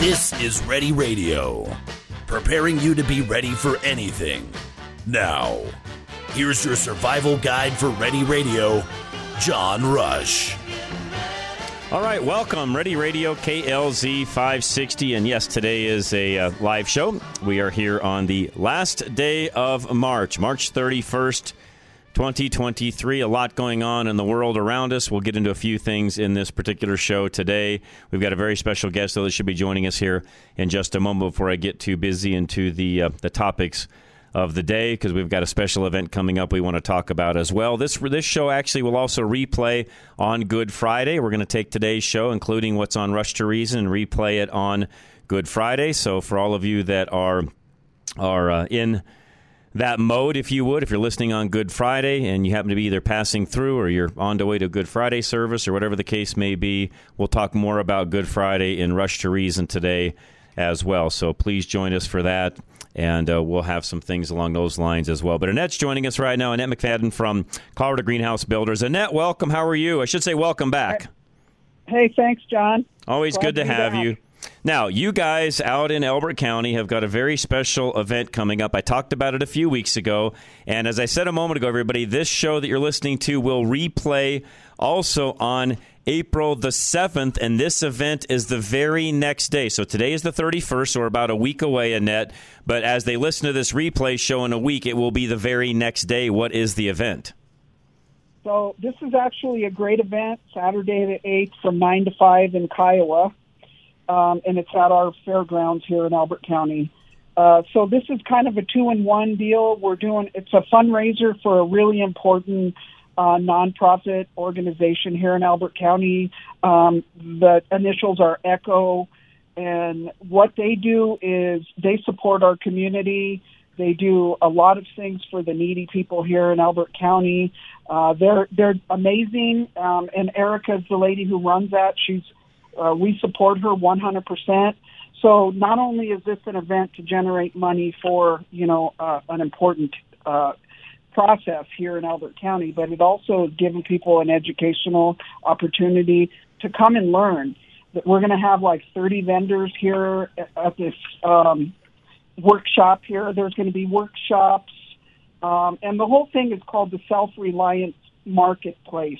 This is Ready Radio, preparing you to be ready for anything. Now, here's your survival guide for Ready Radio, John Rush. All right, welcome. Ready Radio KLZ 560. And yes, today is a uh, live show. We are here on the last day of March, March 31st, 2023. A lot going on in the world around us. We'll get into a few things in this particular show today. We've got a very special guest, though, that should be joining us here in just a moment before I get too busy into the, uh, the topics of the day because we've got a special event coming up we want to talk about as well. This this show actually will also replay on Good Friday. We're going to take today's show, including what's on Rush to Reason, and replay it on Good Friday. So for all of you that are are uh, in that mode, if you would, if you're listening on Good Friday and you happen to be either passing through or you're on the way to a Good Friday service or whatever the case may be, we'll talk more about Good Friday in Rush to Reason today as well. So please join us for that. And uh, we'll have some things along those lines as well. But Annette's joining us right now. Annette McFadden from Colorado Greenhouse Builders. Annette, welcome. How are you? I should say welcome back. Hey, thanks, John. Always Glad good to have back. you. Now, you guys out in Elbert County have got a very special event coming up. I talked about it a few weeks ago. And as I said a moment ago, everybody, this show that you're listening to will replay also on April the 7th. And this event is the very next day. So today is the 31st, so we're about a week away, Annette. But as they listen to this replay show in a week, it will be the very next day. What is the event? So this is actually a great event, Saturday the 8th from 9 to 5 in Kiowa. Um, and it's at our fairgrounds here in Elbert County. Uh, so this is kind of a two-in-one deal. We're doing it's a fundraiser for a really important uh, nonprofit organization here in Elbert County. Um, the initials are ECHO, and what they do is they support our community. They do a lot of things for the needy people here in Elbert County. Uh, they're they're amazing, um, and Erica's the lady who runs that. She's uh, we support her 100%. So not only is this an event to generate money for you know uh, an important uh, process here in Elbert County, but it also is giving people an educational opportunity to come and learn. We're going to have like 30 vendors here at- at this um, workshop here. There's going to be workshops, um, and the whole thing is called the Self Reliance Marketplace.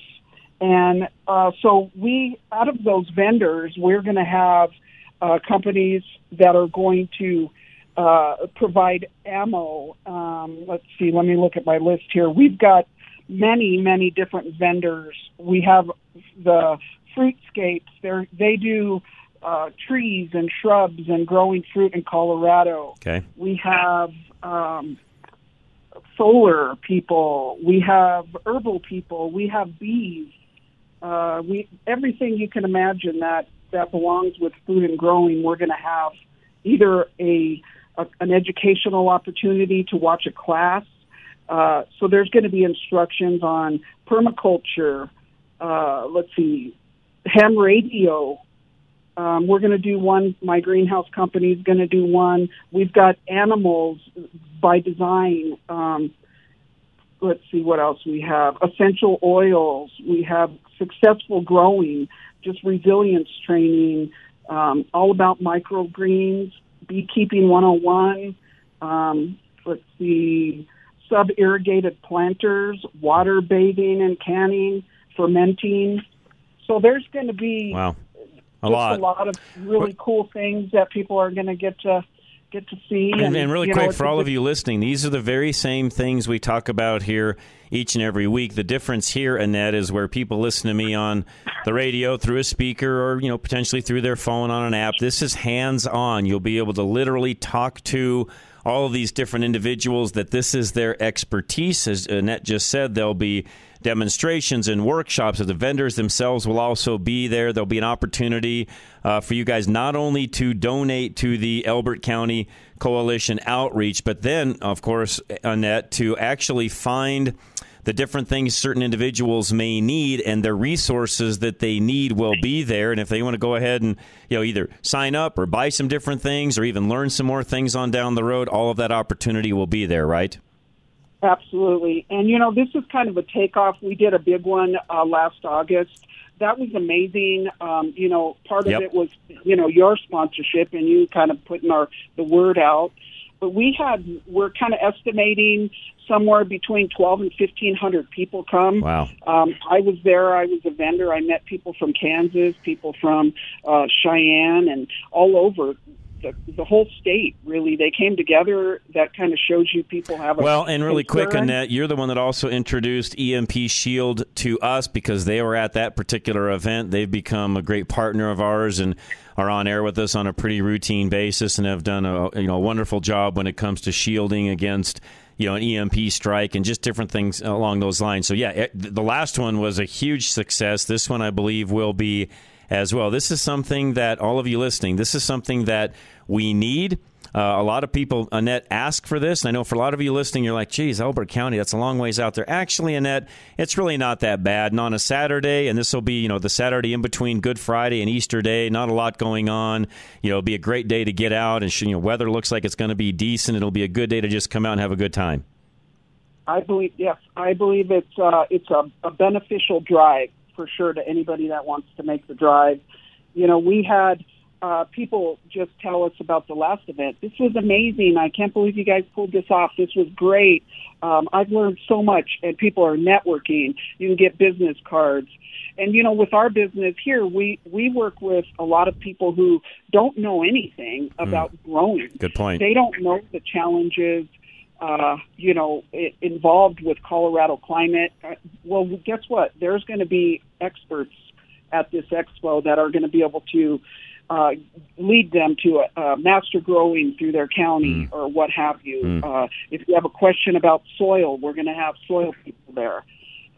And uh, so we, out of those vendors, we're going to have uh, companies that are going to uh, provide ammo. Um, let's see, let me look at my list here. We've got many, many different vendors. We have the Fruitscapes. They're, they do uh, trees and shrubs and growing fruit in Colorado. Okay. We have um, solar people. We have herbal people. We have bees. Uh, we everything you can imagine that that belongs with food and growing. We're going to have either a, a an educational opportunity to watch a class. Uh, so there's going to be instructions on permaculture. Uh, let's see, ham radio. Um, we're going to do one. My greenhouse company is going to do one. We've got animals by design. Um, let's see what else we have. Essential oils. We have successful growing, just resilience training, um, all about microgreens, beekeeping 101. Um, let's see, sub irrigated planters, water bathing and canning, fermenting. So there's going to be Wow. A lot. a lot of really cool things that people are going to get to get to see. And, and really you know, quick for all good- of you listening, these are the very same things we talk about here each and every week. The difference here, Annette, is where people listen to me on the radio through a speaker or you know potentially through their phone on an app. This is hands on. You'll be able to literally talk to all of these different individuals that this is their expertise. As Annette just said, there'll be demonstrations and workshops. Of the vendors themselves will also be there. There'll be an opportunity uh, for you guys not only to donate to the Elbert County Coalition outreach, but then, of course, Annette, to actually find the different things certain individuals may need and the resources that they need will be there and if they want to go ahead and you know either sign up or buy some different things or even learn some more things on down the road all of that opportunity will be there right Absolutely. And, you know, this is kind of a takeoff. We did a big one uh, last August, that was amazing. Um, you know, part of Yep. it was you know your sponsorship and you kind of putting our the word out. But we had we're kind of estimating somewhere between twelve and fifteen hundred people come. Wow. Um, I was there. I was a vendor. I met people from Kansas, people from uh, Cheyenne, and all over the, the whole state. Really, they came together. That kind of shows you people have a Well, and really quick. Annette, you're the one that also introduced EMP Shield to us because they were at that particular event. They've become a great partner of ours and are on air with us on a pretty routine basis and have done a you know a wonderful job when it comes to shielding against you know an EMP strike and just different things along those lines. So yeah, it, the last one was a huge success. This one I believe will be as well. This is something that all of you listening, this is something that we need. Uh, a lot of people, Annette, ask for this. And I know for a lot of you listening, you're like, geez, Elbert County, that's a long ways out there. Actually, Annette, it's really not that bad. And on a Saturday, and this will be, you know, the Saturday in between Good Friday and Easter Day, not a lot going on. You know, it'll be a great day to get out. And, you know, weather looks like it's going to be decent. It'll be a good day to just come out and have a good time. I believe yes, I believe it's uh, it's a, a beneficial drive for sure to anybody that wants to make the drive. You know, we had uh, people just tell us about the last event. This was amazing. I can't believe you guys pulled this off. This was great. Um, I've learned so much, and people are networking. You can get business cards. And you know, with our business here, we we work with a lot of people who don't know anything about growing. Good point. They don't know the challenges, uh, you know, i involved with Colorado climate. Uh, well, guess what? There's going to be experts at this expo that are going to be able to uh, lead them to a, a master growing through their county or what have you. Uh, if you have a question about soil, we're going to have soil people there.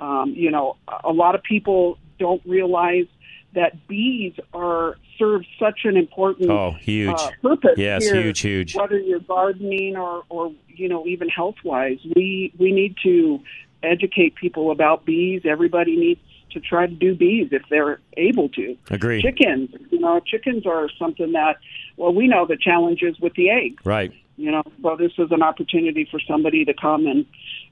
Um, you know, a lot of people don't realize that bees are serve such an important Oh, huge. uh, purpose. Yes, here, huge, huge. Whether you're gardening or, or you know, even health wise, we we need to educate people about bees. Everybody needs to try to do bees if they're able to. Agree. Chickens, you know, chickens are something that well, we know the challenges with the eggs. Right. You know, so this is an opportunity for somebody to come and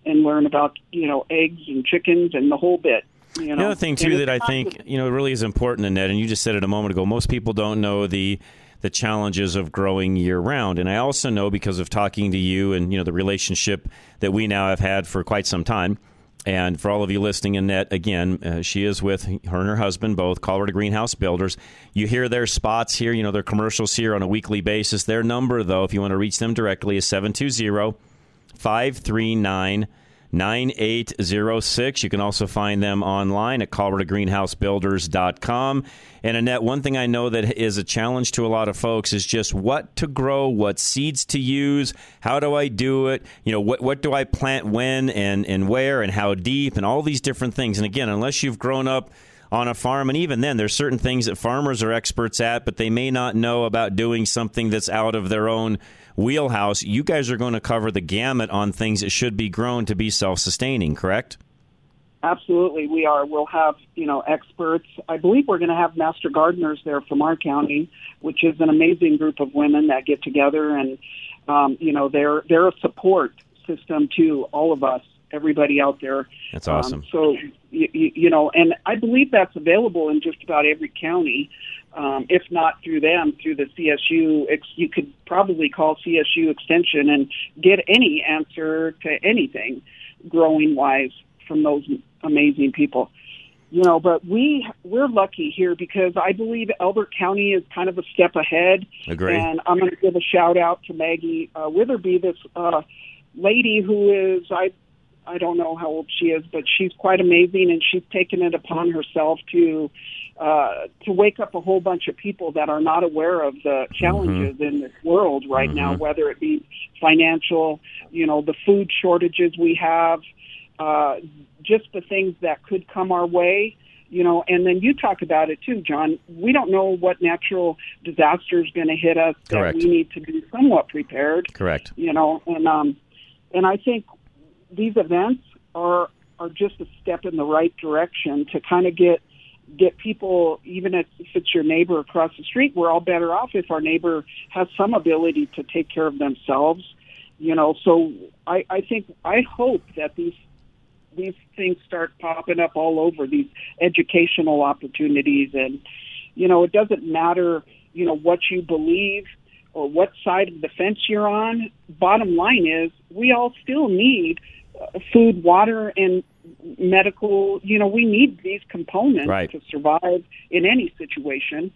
and learn about you know eggs and chickens and the whole bit. You know, The other thing too that I think you know really is important, Annette, and you just said it a moment ago. Most people don't know the the challenges of growing year round, and I also know because of talking to you and you know the relationship that we now have had for quite some time. And for all of you listening, Annette, again, uh, she is with her and her husband, both Colorado Greenhouse Builders. You hear their spots here, you know, their commercials here on a weekly basis. Their number, though, if you want to reach them directly, is 720 539 9806. You can also find them online at coloradogreenhousebuilders.com. And Annette, one thing I know that is a challenge to a lot of folks is just what to grow, what seeds to use, how do I do it, you know, what, what do I plant when and, and where and how deep and all these different things. And again, unless you've grown up on a farm. And even then, there's certain things that farmers are experts at, but they may not know about doing something that's out of their own wheelhouse. You guys are going to cover the gamut on things that should be grown to be self sustaining, correct? Absolutely, we are. We'll have you know experts. I believe we're going to have master gardeners there from our county, which is an amazing group of women that get together and um, you know they're they're a support system to all of us, everybody out there. That's awesome. Um, so you, you, you know, and I believe that's available in just about every county. Um, if not through them, through the CSU, you could probably call CSU Extension and get any answer to anything growing wise from those amazing people. You know, but we we're lucky here because I believe Elbert County is kind of a step ahead. Agree. And I'm going to give a shout out to Maggie uh, Witherby, this uh, lady who is I I don't know how old she is, but she's quite amazing, and she's taken it upon herself to uh, to wake up a whole bunch of people that are not aware of the challenges in this world right now, whether it be financial, you know, the food shortages we have, uh, just the things that could come our way. You know, and then you talk about it too, John. We don't know what natural disaster is going to hit us. Correct. That we need to be somewhat prepared Correct. you know and um and i think these events are are just a step in the right direction to kind of get get people even if it's your neighbor across the street we're all better off if our neighbor has some ability to take care of themselves you know so i i think i hope that these these things start popping up all over these educational opportunities, and you know, it doesn't matter, you know, what you believe or what side of the fence you're on. Bottom line is, we all still need food, water, and medical. You know, we need these components Right. to survive in any situation.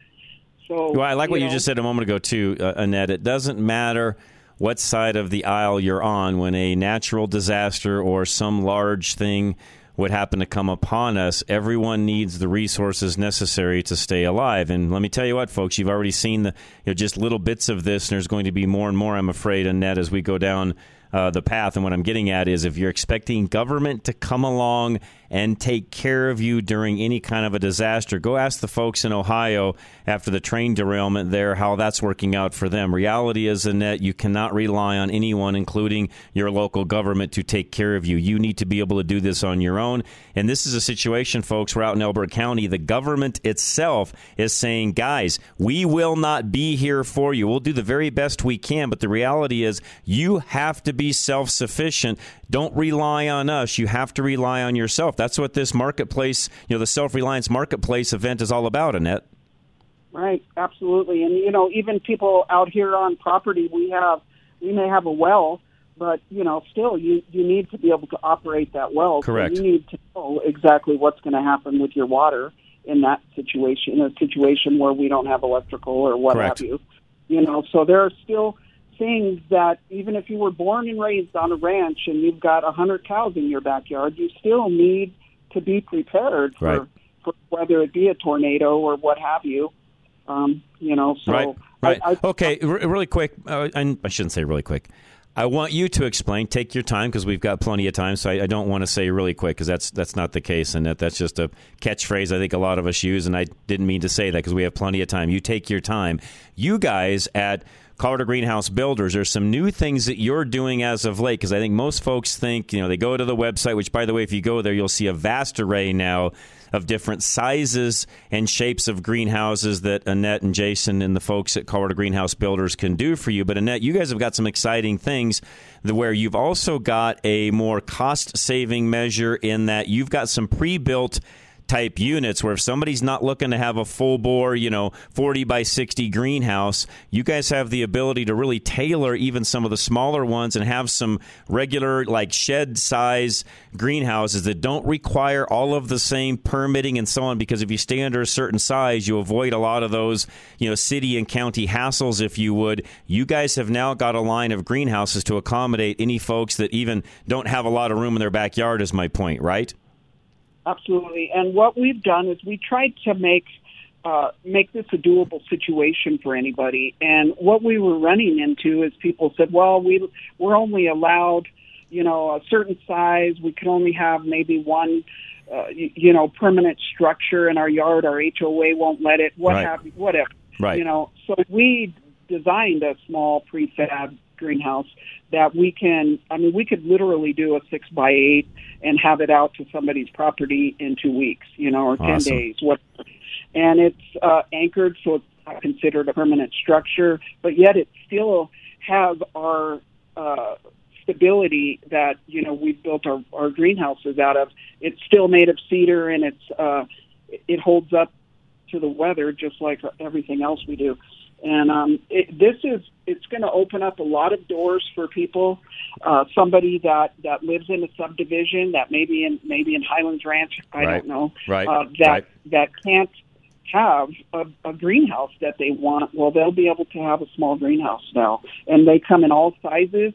So, Well, I like what you just said a moment ago, too, uh, Annette. It doesn't matter what side of the aisle you're on when a natural disaster or some large thing would happen to come upon us. Everyone needs the resources necessary to stay alive. And let me tell you what, folks, you've already seen the you know, just little bits of this, and there's going to be more and more, I'm afraid, Annette, as we go down uh, the path. And what I'm getting at is if you're expecting government to come along and take care of you during any kind of a disaster, go ask the folks in Ohio after the train derailment there how that's working out for them. Reality is, Annette, you cannot rely on anyone, including your local government, to take care of you. You need to be able to do this on your own. And this is a situation, folks, we're out in Elbert County. The government itself is saying, guys, we will not be here for you. We'll do the very best we can, but the reality is you have to be self sufficient. Don't rely on us. You have to rely on yourself. That's what this marketplace, you know, the self reliance marketplace event is all about, Annette. Right, absolutely. And you know, even people out here on property, we have we may have a well, but you know, still you you need to be able to operate that well. So Correct. you need to know exactly what's going to happen with your water in that situation, in a situation where we don't have electrical or what Correct. have you. You know, so there are still things that even if you were born and raised on a ranch and you've got a hundred cows in your backyard, you still need to be prepared for, Right. for whether it be a tornado or what have you. Um, you know, so right, right. I, I, okay, r- really quick, uh, and I shouldn't say really quick. I want you to explain. Take your time because we've got plenty of time. So I, I don't want to say really quick because that's that's not the case, and that that's just a catchphrase I think a lot of us use. And I didn't mean to say that because we have plenty of time. You take your time. You guys at Colorado Greenhouse Builders, there's some new things that you're doing as of late because I think most folks think you know they go to the website. Which, by the way, if you go there, you'll see a vast array now of different sizes and shapes of greenhouses that Annette and Jason and the folks at Colorado Greenhouse Builders can do for you. But Annette, you guys have got some exciting things where you've also got a more cost saving measure in that you've got some pre built type units where if somebody's not looking to have a full bore, you know, 40 by 60 greenhouse, you guys have the ability to really tailor even some of the smaller ones and have some regular like shed size greenhouses that don't require all of the same permitting and so on because if you stay under a certain size, you avoid a lot of those, you know, city and county hassles if you would. You guys have now got a line of greenhouses to accommodate any folks that even don't have a lot of room in their backyard is my point, right? Absolutely. And what we've done is we tried to make uh, make this a doable situation for anybody. And what we were running into is people said, "Well, we we're only allowed, you know, a certain size. We can only have maybe one." Uh, you, you know, permanent structure in our yard. Our HOA won't let it. What Right. have you? Whatever. Right. You know, so we designed a small prefab greenhouse that we can. I mean, we could literally do a six by eight and have it out to somebody's property in two weeks. You know, or ten Awesome. days. What? And it's uh, anchored, so it's not considered a permanent structure, but yet it still has our uh, stability that you know we've built our, our greenhouses out of. It's still made of cedar, and it's uh, it holds up to the weather just like everything else we do. And um, it, this is it's going to open up a lot of doors for people. Uh, somebody that that lives in a subdivision that maybe in maybe in Highlands Ranch, I Right. don't know, Right. uh, that Right. that can't have a, a greenhouse that they want. Well, they'll be able to have a small greenhouse now, and they come in all sizes.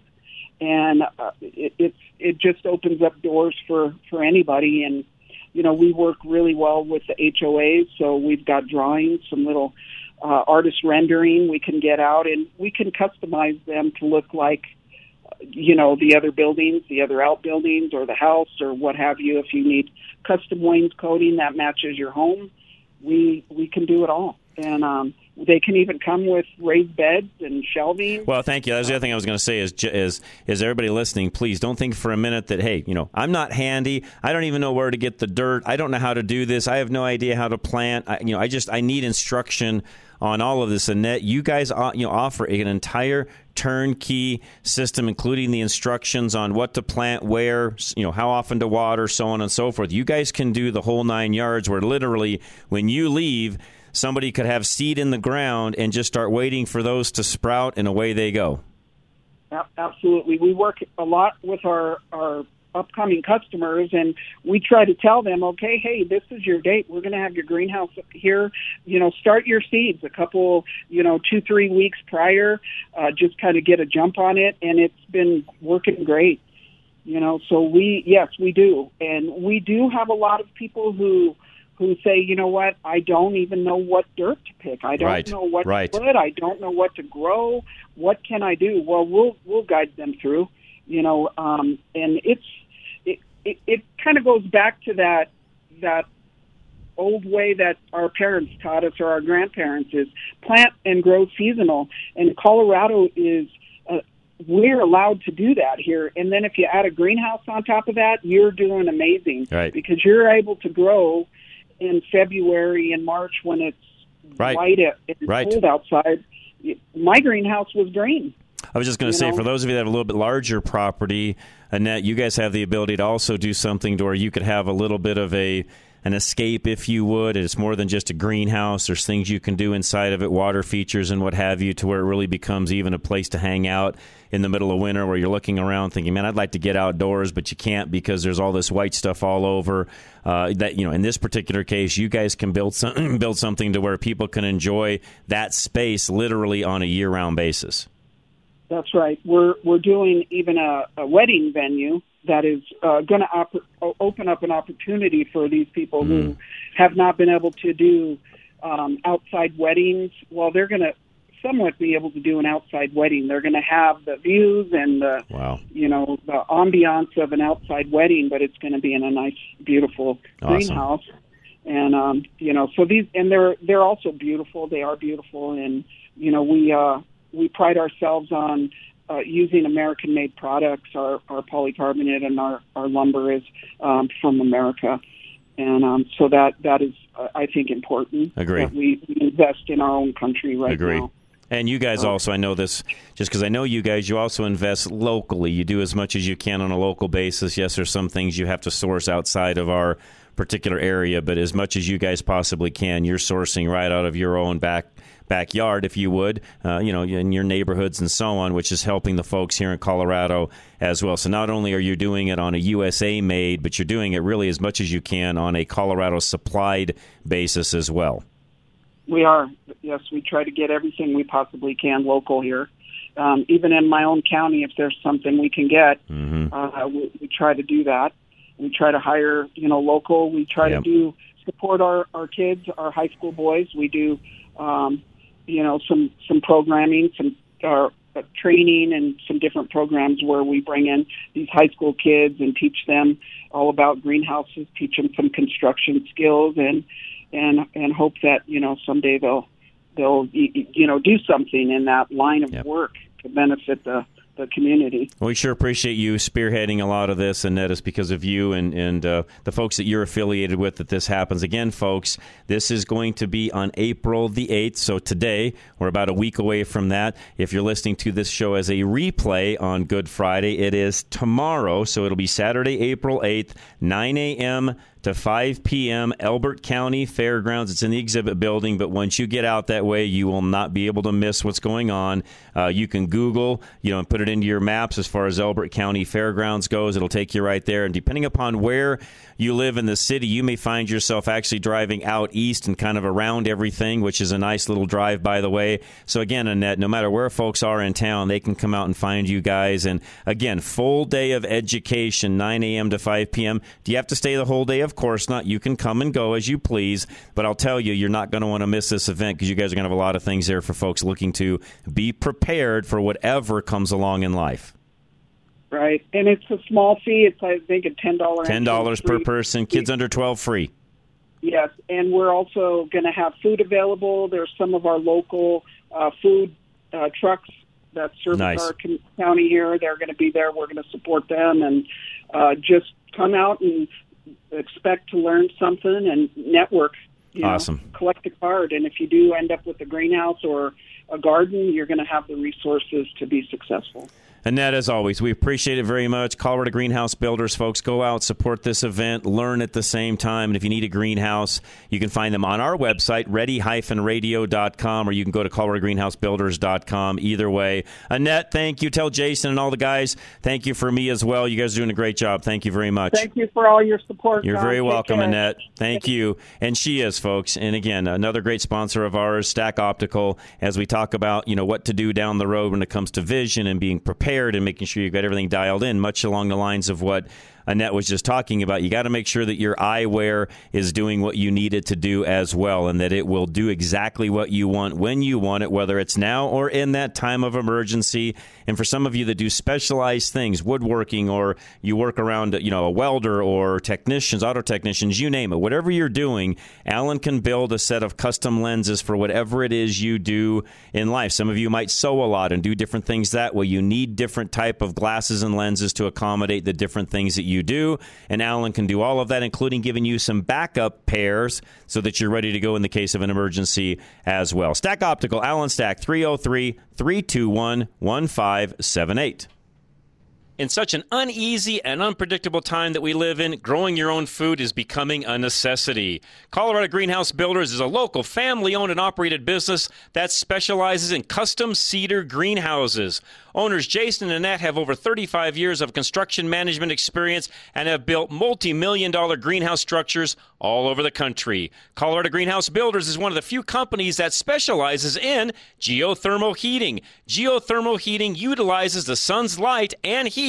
And uh, it, it's it just opens up doors for for anybody. And you know, we work really well with the HOAs, so we've got drawings, some little uh, artist rendering we can get out, and we can customize them to look like you know the other buildings, the other outbuildings, or the house, or what have you. If you need custom wainscoting that matches your home, we we can do it all. and um, they can even come with raised beds and shelving. Well, thank you. That's the other thing I was going to say is is is everybody listening, please don't think for a minute that hey, you know, I'm not handy. I don't even know where to get the dirt. I don't know how to do this. I have no idea how to plant. I, you know, I just I need instruction on all of this. That you guys uh, you know offer an entire turnkey system, including the instructions on what to plant, where, you know, how often to water, so on and so forth. You guys can do the whole nine yards. Where literally, when you leave somebody could have seed in the ground and just start waiting for those to sprout, and away they go. Absolutely. We work a lot with our, our upcoming customers and we try to tell them okay hey this is your date we're going to have your greenhouse here you know start your seeds a couple you know two three weeks prior uh, just kind of get a jump on it and it's been working great you know so we yes we do and we do have a lot of people who who say, you know what, I don't even know what dirt to pick. I don't right. know what right. to put. I don't know what to grow. What can I do? Well, we'll we'll guide them through. You know, um, and it's it it, kind of goes back to that that old way that our parents taught us or our grandparents is plant and grow seasonal. And Colorado is uh, we're allowed to do that here. And then if you add a greenhouse on top of that, you're doing amazing right. because you're able to grow in February and March when it's right. white and right. cold outside. My greenhouse was green. I was just going to say, know? for those of you that have a little bit larger property, Annette, you guys have the ability to also do something to where you could have a little bit of a an escape, if you would. It's more than just a greenhouse. There's things you can do inside of it, water features and what have you, to where it really becomes even a place to hang out in the middle of winter where you're looking around thinking, man, I'd like to get outdoors, but you can't because there's all this white stuff all over. Uh, that you know, in this particular case, you guys can build some, build something to where people can enjoy that space literally on a year-round basis. That's right. We're we're doing even a, a wedding venue that is uh, going to op- open up an opportunity for these people mm. who have not been able to do um, outside weddings. Well, they're going to somewhat be able to do an outside wedding. They're going to have the views and the wow. you know the ambiance of an outside wedding, but it's going to be in a nice, beautiful awesome. greenhouse. And um, you know, so these and they're they're also beautiful. They are beautiful, and you know we uh, we pride ourselves on uh, using American-made products. Our, our polycarbonate and our, our lumber is um, from America, and um, so that that is, uh, I think, important. Agree. That we, we invest in our own country right Agree. now. And you guys also, I know this just because I know you guys, you also invest locally. You do as much as you can on a local basis. Yes, there's some things you have to source outside of our particular area, but as much as you guys possibly can, you're sourcing right out of your own back backyard, if you would, uh, you know, in your neighborhoods and so on, which is helping the folks here in Colorado as well. So not only are you doing it on a USA made, but you're doing it really as much as you can on a Colorado supplied basis as well. We are. Yes, we try to get everything we possibly can local here. Um, even in my own county, if there's something we can get, mm-hmm. uh, we, we try to do that. We try to hire, you know, local. We try yep. to do support our our kids, our high school boys. We do, um, you know, some some programming, some uh, uh, training, and some different programs where we bring in these high school kids and teach them all about greenhouses, teach them some construction skills, and and and hope that you know someday they'll they'll you know do something in that line of yep. work to benefit the the community. We sure appreciate you spearheading a lot of this, and that is because of you and and uh, the folks that you're affiliated with that this happens. Again, folks, this is going to be on April the eighth. So today we're about a week away from that. If you're listening to this show as a replay on Good Friday, it is tomorrow. So it'll be Saturday, April eighth, 9 a.m to 5 p.m. Elbert County Fairgrounds. It's in the exhibit building, but once you get out that way, you will not be able to miss what's going on. Uh, you can Google, you know, and put it into your maps as far as Elbert County Fairgrounds goes. It'll take you right there. And depending upon where you live in the city, you may find yourself actually driving out east and kind of around everything, which is a nice little drive, by the way. So again, Annette, no matter where folks are in town, they can come out and find you guys. And again, full day of education, 9 a.m. to 5 p.m. Do you have to stay the whole day? Of course not. You can come and go as you please. But I'll tell you, you're not going to want to miss this event because you guys are going to have a lot of things there for folks looking to be prepared for whatever comes along in life. Right, and it's a small fee. It's I think a ten dollar ten dollars per person. Kids under twelve free. Yes, and we're also going to have food available. There's some of our local uh, food uh, trucks that serve Nice. our county here. They're going to be there. We're going to support them and uh, just come out and expect to learn something and network. You know, Awesome. collect a card, and if you do end up with a greenhouse or a garden, you're going to have the resources to be successful. Annette, as always, we appreciate it very much. Colorado Greenhouse Builders, folks, go out, support this event, learn at the same time. And if you need a greenhouse, you can find them on our website, ready-radio.com, or you can go to coloradogreenhousebuilders.com. Either way. Annette, thank you. Tell Jason and all the guys, thank you for me as well. You guys are doing a great job. Thank you very much. Thank you for all your support. You're very Take welcome, care. Annette. Thank you. And she is, folks. And again, another great sponsor of ours, Stack Optical, as we talk about, you know, what to do down the road when it comes to vision and being prepared and making sure you've got everything dialed in, much along the lines of what Annette was just talking about. You got to make sure that your eyewear is doing what you need it to do as well, and that it will do exactly what you want when you want it, whether it's now or in that time of emergency. And for some of you that do specialized things, woodworking, or you work around, you know, a welder or technicians, auto technicians, you name it, whatever you're doing, Alan can build a set of custom lenses for whatever it is you do in life. Some of you might sew a lot and do different things that way. You need different type of glasses and lenses to accommodate the different things that you do. And Alan can do all of that, including giving you some backup pairs so that you're ready to go in the case of an emergency as well. Stack Optical, Alan Stack, 303 321 1578. In such an uneasy and unpredictable time that we live in, growing your own food is becoming a necessity. Colorado Greenhouse Builders is a local family owned and operated business that specializes in custom cedar greenhouses. Owners Jason and Annette have over 35 years of construction management experience and have built multi million dollar greenhouse structures all over the country. Colorado Greenhouse Builders is one of the few companies that specializes in geothermal heating. Geothermal heating utilizes the sun's light and heat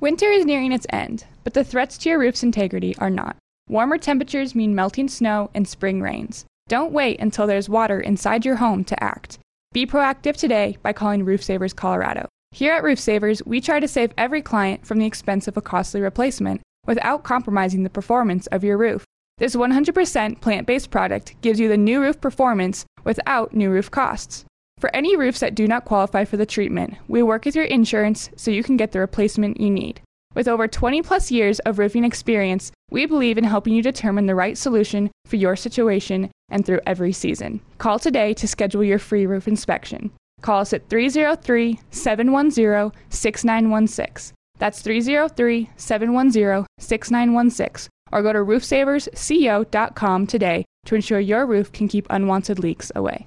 Winter is nearing its end, but the threats to your roof's integrity are not. Warmer temperatures mean melting snow and spring rains. Don't wait until there's water inside your home to act. Be proactive today by calling Roof Savers Colorado. Here at Roof Savers, we try to save every client from the expense of a costly replacement without compromising the performance of your roof. This 100% plant based product gives you the new roof performance without new roof costs. For any roofs that do not qualify for the treatment, we work with your insurance so you can get the replacement you need. With over 20 plus years of roofing experience, we believe in helping you determine the right solution for your situation and through every season. Call today to schedule your free roof inspection. Call us at 303 710 6916. That's 303 710 6916. Or go to roofsaversco.com today to ensure your roof can keep unwanted leaks away.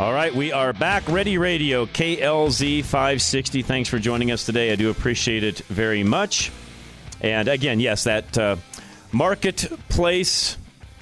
All right, we are back. Ready Radio, KLZ 560. Thanks for joining us today. I do appreciate it very much. And again, yes, that uh, marketplace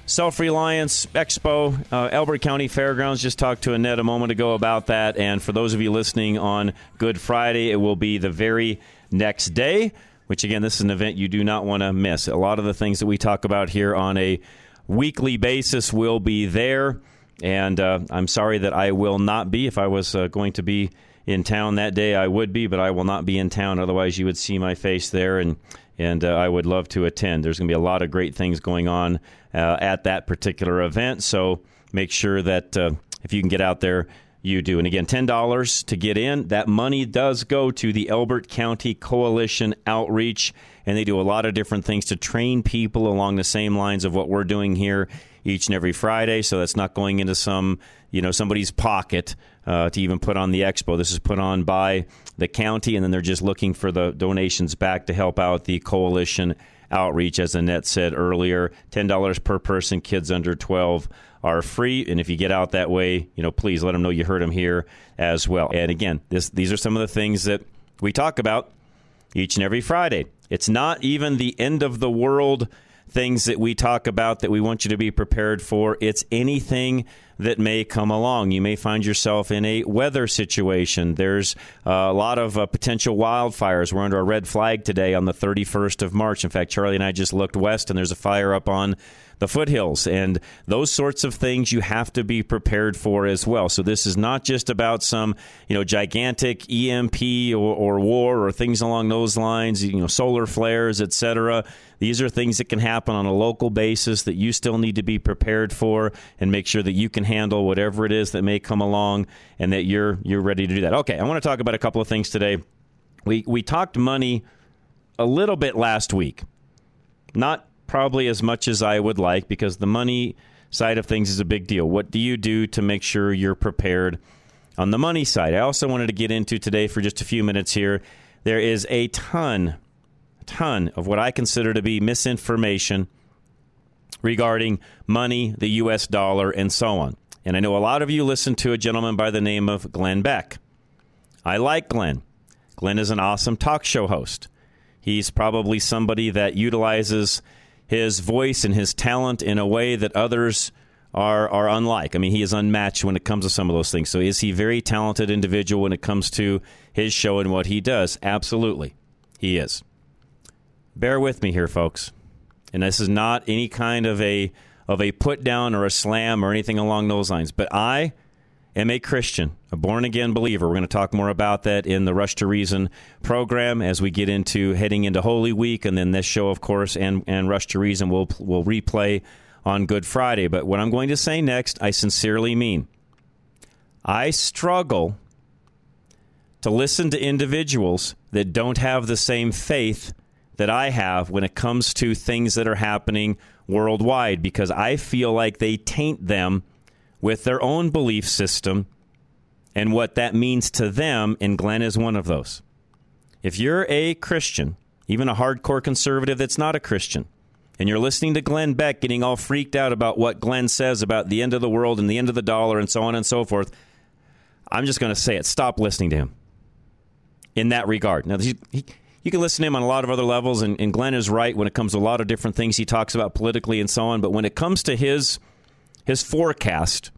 self reliance expo, uh, Elbert County Fairgrounds. Just talked to Annette a moment ago about that. And for those of you listening on Good Friday, it will be the very next day. which again, this is an event you do not want to miss. A lot of the things that we talk about here on a weekly basis will be there. And uh, I'm sorry that I will not be. If I was uh, going to be in town that day, I would be, but I will not be in town. Otherwise, you would see my face there, and and uh, I would love to attend. There's going to be a lot of great things going on uh, at that particular event. So make sure that uh, if you can get out there, you do. And again, $10 to get in. That money does go to the Elbert County Coalition Outreach, and they do a lot of different things to train people along the same lines of what we're doing here each and every Friday. So that's not going into some, you know, somebody's pocket uh, to even put on the expo. This is put on by the county, and then they're just looking for the donations back to help out the coalition outreach. As Annette said earlier, $10 per person, kids under 12 are free. And if you get out that way, you know, please let them know you heard them here as well. And again, this, these are some of the things that we talk about each and every Friday. It's not even the end of the world things that we talk about that we want you to be prepared for. It's anything that may come along. You may find yourself in a weather situation. There's a lot of uh, potential wildfires. We're under a red flag today on the 31st of March. In fact, Charlie and I just looked west, and there's a fire up on the foothills and those sorts of things you have to be prepared for as well. So this is not just about some you know gigantic EMP or, or war or things along those lines. You know solar flares, etc. These are things that can happen on a local basis that you still need to be prepared for and make sure that you can handle whatever it is that may come along and that you're you're ready to do that. Okay, I want to talk about a couple of things today. We we talked money a little bit last week. Not probably as much as I would like because the money side of things is a big deal. What do you do to make sure you're prepared on the money side? I also wanted to get into today for just a few minutes here. There is a ton, ton of what I consider to be misinformation regarding money, the U.S. dollar, and so on. And I know a lot of you listen to a gentleman by the name of Glenn Beck. I like Glenn. Glenn is an awesome talk show host. He's probably somebody that utilizes his voice and his talent in a way that others are are unlike. I mean, he is unmatched when it comes to some of those things. So, is he very talented individual when it comes to his show and what he does? Absolutely, he is. Bear with me here, folks. And this is not any kind of a of a put down or a slam or anything along those lines. But I am a Christian, a born again believer. We're going to talk more about that in the Rush to Reason program as we get into heading into Holy Week, and then this show, of course, and and Rush to Reason will will replay on Good Friday. But what I'm going to say next, I sincerely mean. I struggle to listen to individuals that don't have the same faith that I have when it comes to things that are happening worldwide because I feel like they taint them with their own belief system and what that means to them, and Glenn is one of those. If you're a Christian, even a hardcore conservative that's not a Christian, and you're listening to Glenn Beck getting all freaked out about what Glenn says about the end of the world and the end of the dollar and so on and so forth, I'm just going to say it. Stop listening to him in that regard. Now, he, he, you can listen to him on a lot of other levels, and, and Glenn is right when it comes to a lot of different things he talks about politically and so on. But when it comes to his his forecast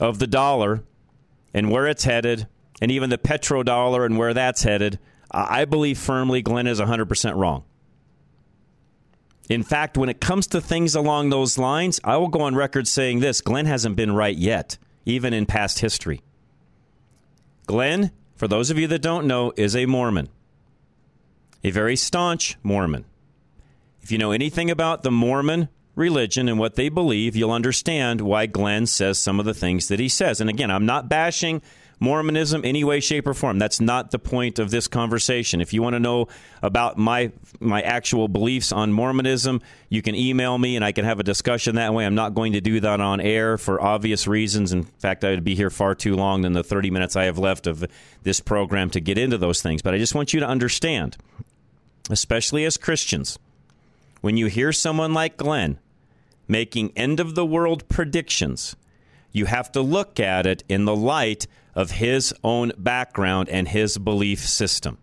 of the dollar and where it's headed, and even the petrodollar and where that's headed, I believe firmly Glenn is 100% wrong. In fact, when it comes to things along those lines, I will go on record saying this Glenn hasn't been right yet, even in past history. Glenn, for those of you that don't know, is a Mormon, a very staunch Mormon. If you know anything about the Mormon religion and what they believe, you'll understand why Glenn says some of the things that he says. And again, I'm not bashing Mormonism any way, shape, or form. That's not the point of this conversation. If you want to know about my my actual beliefs on Mormonism, you can email me and I can have a discussion that way. I'm not going to do that on air for obvious reasons. In fact, I would be here far too long than the 30 minutes I have left of this program to get into those things. But I just want you to understand, especially as Christians, when you hear someone like Glenn making end of the world predictions, you have to look at it in the light of his own background and his belief system.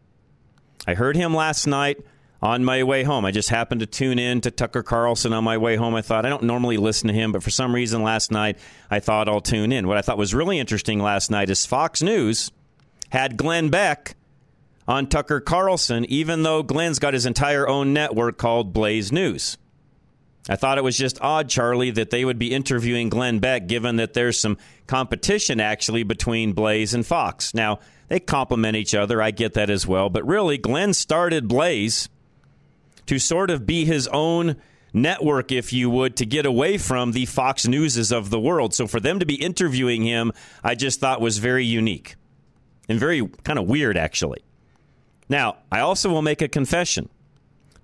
I heard him last night on my way home. I just happened to tune in to Tucker Carlson on my way home. I thought I don't normally listen to him, but for some reason last night I thought I'll tune in. What I thought was really interesting last night is Fox News had Glenn Beck on Tucker Carlson, even though Glenn's got his entire own network called Blaze News. I thought it was just odd, Charlie, that they would be interviewing Glenn Beck, given that there's some competition actually between Blaze and Fox. Now, they complement each other. I get that as well. But really, Glenn started Blaze to sort of be his own network, if you would, to get away from the Fox Newses of the world. So for them to be interviewing him, I just thought was very unique and very kind of weird, actually. Now, I also will make a confession.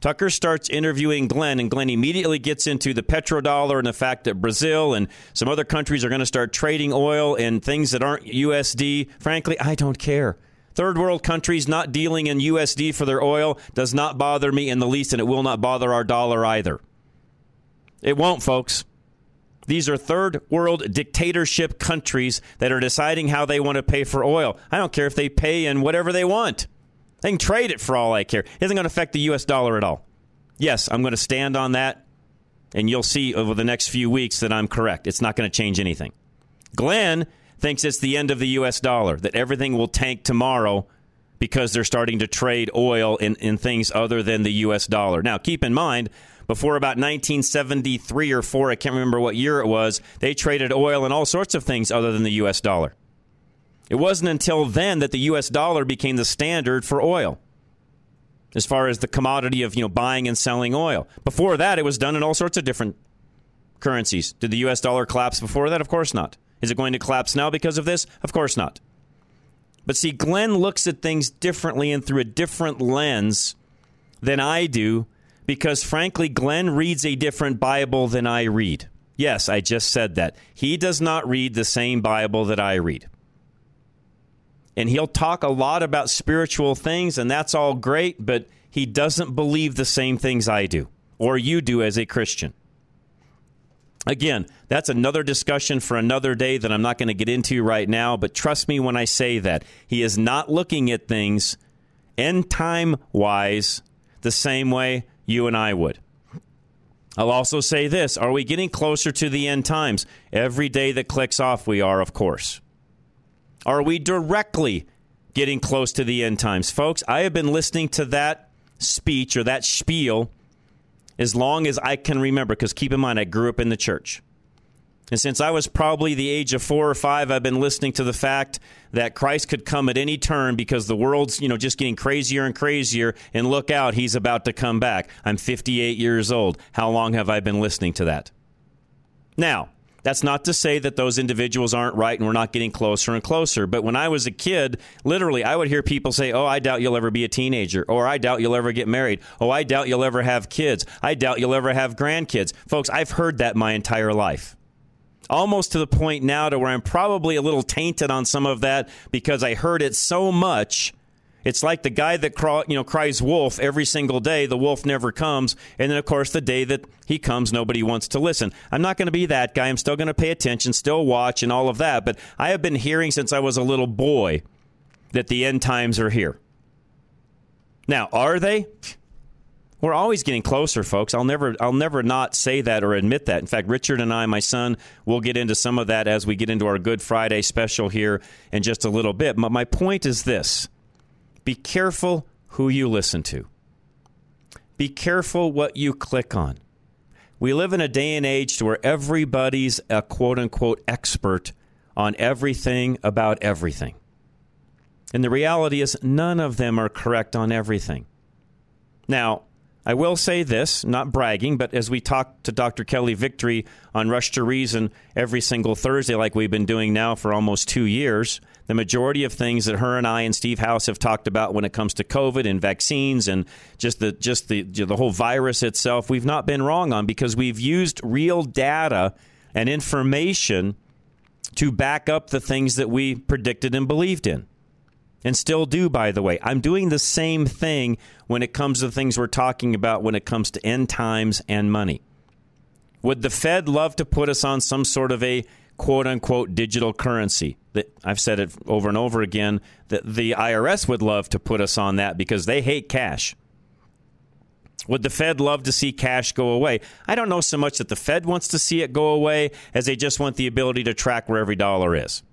Tucker starts interviewing Glenn, and Glenn immediately gets into the petrodollar and the fact that Brazil and some other countries are going to start trading oil and things that aren't USD. Frankly, I don't care. Third world countries not dealing in USD for their oil does not bother me in the least, and it will not bother our dollar either. It won't, folks. These are third world dictatorship countries that are deciding how they want to pay for oil. I don't care if they pay in whatever they want. They can trade it for all I care. It isn't going to affect the U.S. dollar at all. Yes, I'm going to stand on that, and you'll see over the next few weeks that I'm correct. It's not going to change anything. Glenn thinks it's the end of the U.S. dollar, that everything will tank tomorrow because they're starting to trade oil in, in things other than the U.S. dollar. Now, keep in mind, before about 1973 or 4, I can't remember what year it was, they traded oil and all sorts of things other than the U.S. dollar. It wasn't until then that the US dollar became the standard for oil. As far as the commodity of, you know, buying and selling oil. Before that it was done in all sorts of different currencies. Did the US dollar collapse before that? Of course not. Is it going to collapse now because of this? Of course not. But see, Glenn looks at things differently and through a different lens than I do because, frankly, Glenn reads a different Bible than I read. Yes, I just said that. He does not read the same Bible that I read and he'll talk a lot about spiritual things, and that's all great, but he doesn't believe the same things I do or you do as a Christian. Again, that's another discussion for another day that I'm not going to get into right now, but trust me when I say that. He is not looking at things end time wise the same way you and I would. I'll also say this Are we getting closer to the end times? Every day that clicks off, we are, of course. Are we directly getting close to the end times? Folks, I have been listening to that speech or that spiel as long as I can remember, because keep in mind, I grew up in the church. And since I was probably the age of four or five, I've been listening to the fact that Christ could come at any turn because the world's, you know, just getting crazier and crazier. And look out, he's about to come back. I'm 58 years old. How long have I been listening to that? Now, that's not to say that those individuals aren't right and we're not getting closer and closer. But when I was a kid, literally, I would hear people say, Oh, I doubt you'll ever be a teenager. Or I doubt you'll ever get married. Oh, I doubt you'll ever have kids. I doubt you'll ever have grandkids. Folks, I've heard that my entire life almost to the point now to where I'm probably a little tainted on some of that because I heard it so much it's like the guy that craw, you know cries wolf every single day. The wolf never comes, and then of course the day that he comes, nobody wants to listen. I'm not going to be that guy. I'm still going to pay attention, still watch, and all of that. But I have been hearing since I was a little boy that the end times are here. Now, are they? We're always getting closer, folks. I'll never, I'll never not say that or admit that. In fact, Richard and I, my son, will get into some of that as we get into our Good Friday special here in just a little bit. But my point is this be careful who you listen to. Be careful what you click on. We live in a day and age where everybody's a quote unquote expert on everything about everything. And the reality is, none of them are correct on everything. Now, I will say this, not bragging, but as we talk to Dr. Kelly Victory on Rush to Reason every single Thursday, like we've been doing now for almost two years, the majority of things that her and I and Steve House have talked about when it comes to COVID and vaccines and just the just the the whole virus itself, we've not been wrong on because we've used real data and information to back up the things that we predicted and believed in. And still do, by the way. I'm doing the same thing when it comes to things we're talking about when it comes to end times and money. Would the Fed love to put us on some sort of a quote unquote digital currency. That I've said it over and over again that the IRS would love to put us on that because they hate cash. Would the Fed love to see cash go away? I don't know so much that the Fed wants to see it go away as they just want the ability to track where every dollar is.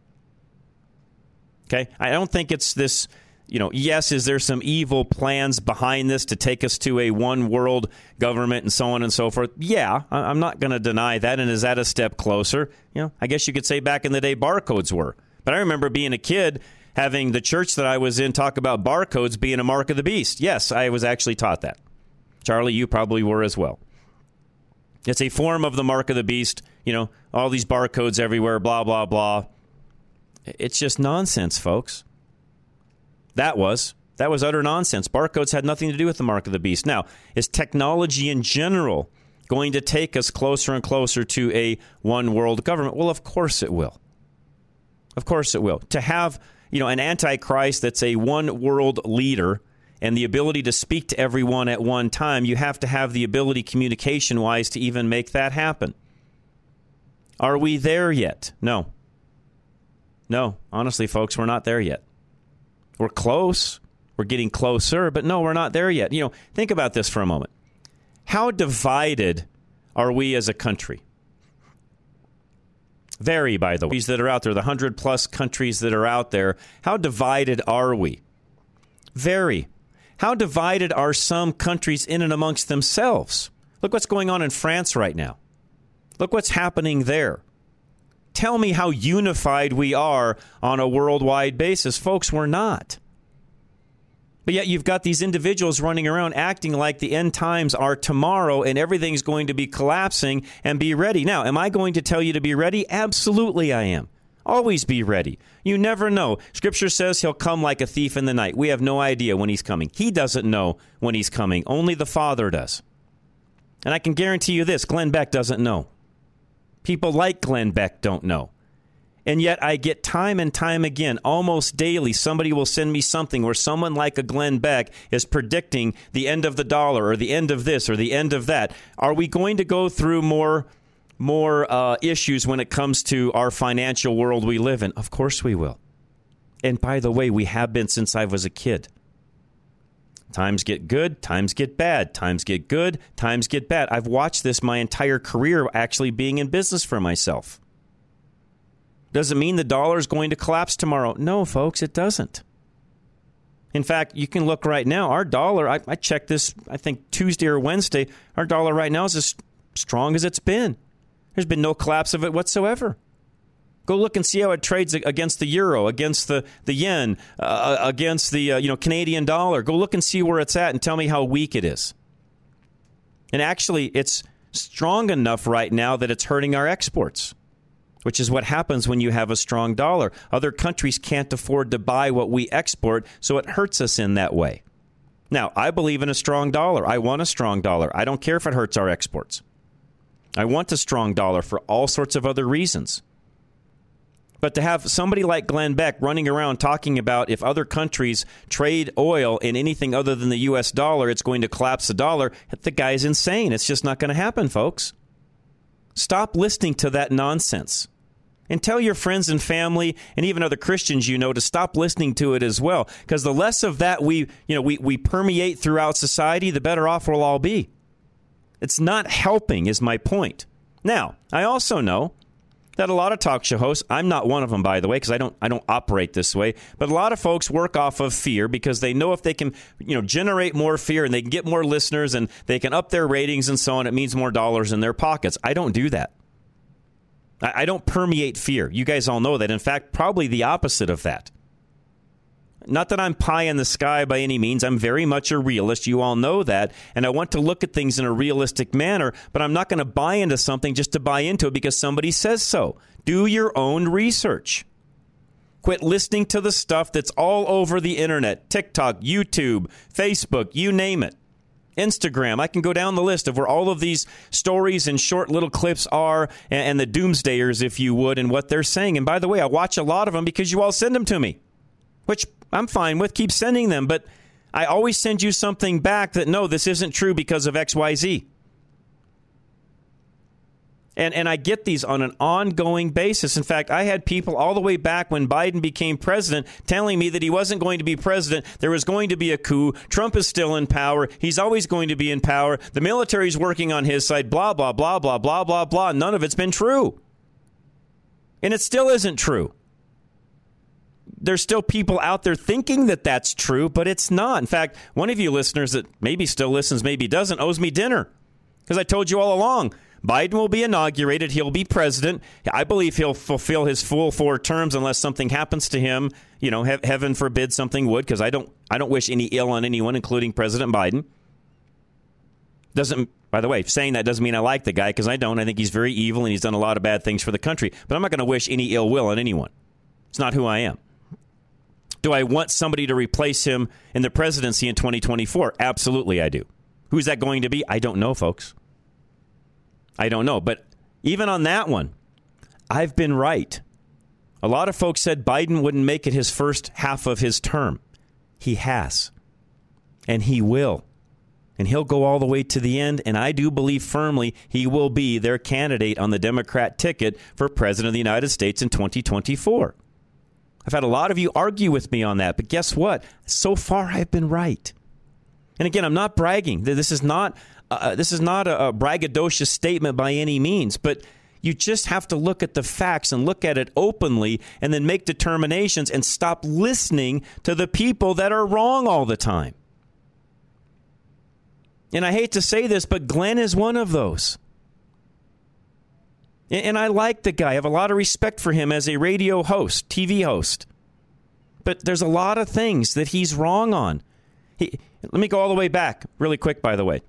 Okay? I don't think it's this you know, yes, is there some evil plans behind this to take us to a one world government and so on and so forth? Yeah, I'm not going to deny that. And is that a step closer? You know, I guess you could say back in the day barcodes were. But I remember being a kid having the church that I was in talk about barcodes being a mark of the beast. Yes, I was actually taught that. Charlie, you probably were as well. It's a form of the mark of the beast. You know, all these barcodes everywhere, blah, blah, blah. It's just nonsense, folks. That was. That was utter nonsense. Barcodes had nothing to do with the mark of the beast. Now, is technology in general going to take us closer and closer to a one world government? Well, of course it will. Of course it will. To have, you know, an antichrist that's a one world leader and the ability to speak to everyone at one time, you have to have the ability communication wise to even make that happen. Are we there yet? No. No, honestly, folks, we're not there yet. We're close. We're getting closer, but no, we're not there yet. You know, think about this for a moment. How divided are we as a country? Very, by the way, that are out there, the 100 plus countries that are out there, how divided are we? Very. How divided are some countries in and amongst themselves? Look what's going on in France right now. Look what's happening there. Tell me how unified we are on a worldwide basis. Folks, we're not. But yet you've got these individuals running around acting like the end times are tomorrow and everything's going to be collapsing and be ready. Now, am I going to tell you to be ready? Absolutely, I am. Always be ready. You never know. Scripture says he'll come like a thief in the night. We have no idea when he's coming. He doesn't know when he's coming. Only the Father does. And I can guarantee you this Glenn Beck doesn't know. People like Glenn Beck don't know. And yet, I get time and time again, almost daily, somebody will send me something where someone like a Glenn Beck is predicting the end of the dollar or the end of this or the end of that. Are we going to go through more more uh, issues when it comes to our financial world we live in? Of course we will. And by the way, we have been since I was a kid. Times get good, times get bad, times get good, times get bad. I've watched this my entire career actually being in business for myself. Does it mean the dollar is going to collapse tomorrow? No, folks, it doesn't. In fact, you can look right now. Our dollar, I, I checked this, I think Tuesday or Wednesday, our dollar right now is as strong as it's been. There's been no collapse of it whatsoever. Go look and see how it trades against the euro, against the, the yen, uh, uh, against the uh, you know Canadian dollar. Go look and see where it's at and tell me how weak it is. And actually, it's strong enough right now that it's hurting our exports, which is what happens when you have a strong dollar. Other countries can't afford to buy what we export, so it hurts us in that way. Now, I believe in a strong dollar. I want a strong dollar. I don't care if it hurts our exports. I want a strong dollar for all sorts of other reasons. But to have somebody like Glenn Beck running around talking about if other countries trade oil in anything other than the U.S. dollar, it's going to collapse the dollar, the guy's insane. It's just not going to happen, folks. Stop listening to that nonsense. And tell your friends and family and even other Christians you know to stop listening to it as well. Because the less of that we, you know, we, we permeate throughout society, the better off we'll all be. It's not helping, is my point. Now, I also know that a lot of talk show hosts, I'm not one of them by the way because I don't I don't operate this way, but a lot of folks work off of fear because they know if they can, you know, generate more fear and they can get more listeners and they can up their ratings and so on, it means more dollars in their pockets. I don't do that. I, I don't permeate fear. You guys all know that. In fact, probably the opposite of that. Not that I'm pie in the sky by any means. I'm very much a realist. You all know that. And I want to look at things in a realistic manner, but I'm not going to buy into something just to buy into it because somebody says so. Do your own research. Quit listening to the stuff that's all over the internet TikTok, YouTube, Facebook, you name it. Instagram. I can go down the list of where all of these stories and short little clips are and, and the doomsdayers, if you would, and what they're saying. And by the way, I watch a lot of them because you all send them to me, which I'm fine with. Keep sending them, but I always send you something back that no, this isn't true because of XYZ. And, and I get these on an ongoing basis. In fact, I had people all the way back when Biden became president telling me that he wasn't going to be president. There was going to be a coup. Trump is still in power. He's always going to be in power. The military's working on his side. Blah, blah, blah, blah, blah, blah, blah. None of it's been true. And it still isn't true there's still people out there thinking that that's true, but it's not. In fact, one of you listeners that maybe still listens, maybe doesn't, owes me dinner because I told you all along. Biden will be inaugurated. He'll be president. I believe he'll fulfill his full four terms unless something happens to him. You know, he- heaven forbid something would, because I don't, I don't wish any ill on anyone, including President Biden. Doesn't, by the way, saying that doesn't mean I like the guy because I don't. I think he's very evil and he's done a lot of bad things for the country. But I'm not going to wish any ill will on anyone. It's not who I am. Do I want somebody to replace him in the presidency in 2024? Absolutely, I do. Who's that going to be? I don't know, folks. I don't know. But even on that one, I've been right. A lot of folks said Biden wouldn't make it his first half of his term. He has. And he will. And he'll go all the way to the end. And I do believe firmly he will be their candidate on the Democrat ticket for President of the United States in 2024. I've had a lot of you argue with me on that, but guess what? So far, I've been right. And again, I'm not bragging. This is not uh, uh, this is not a, a braggadocious statement by any means, but you just have to look at the facts and look at it openly and then make determinations and stop listening to the people that are wrong all the time. And I hate to say this, but Glenn is one of those. And I like the guy. I have a lot of respect for him as a radio host, TV host. But there's a lot of things that he's wrong on. He, let me go all the way back, really quick, by the way.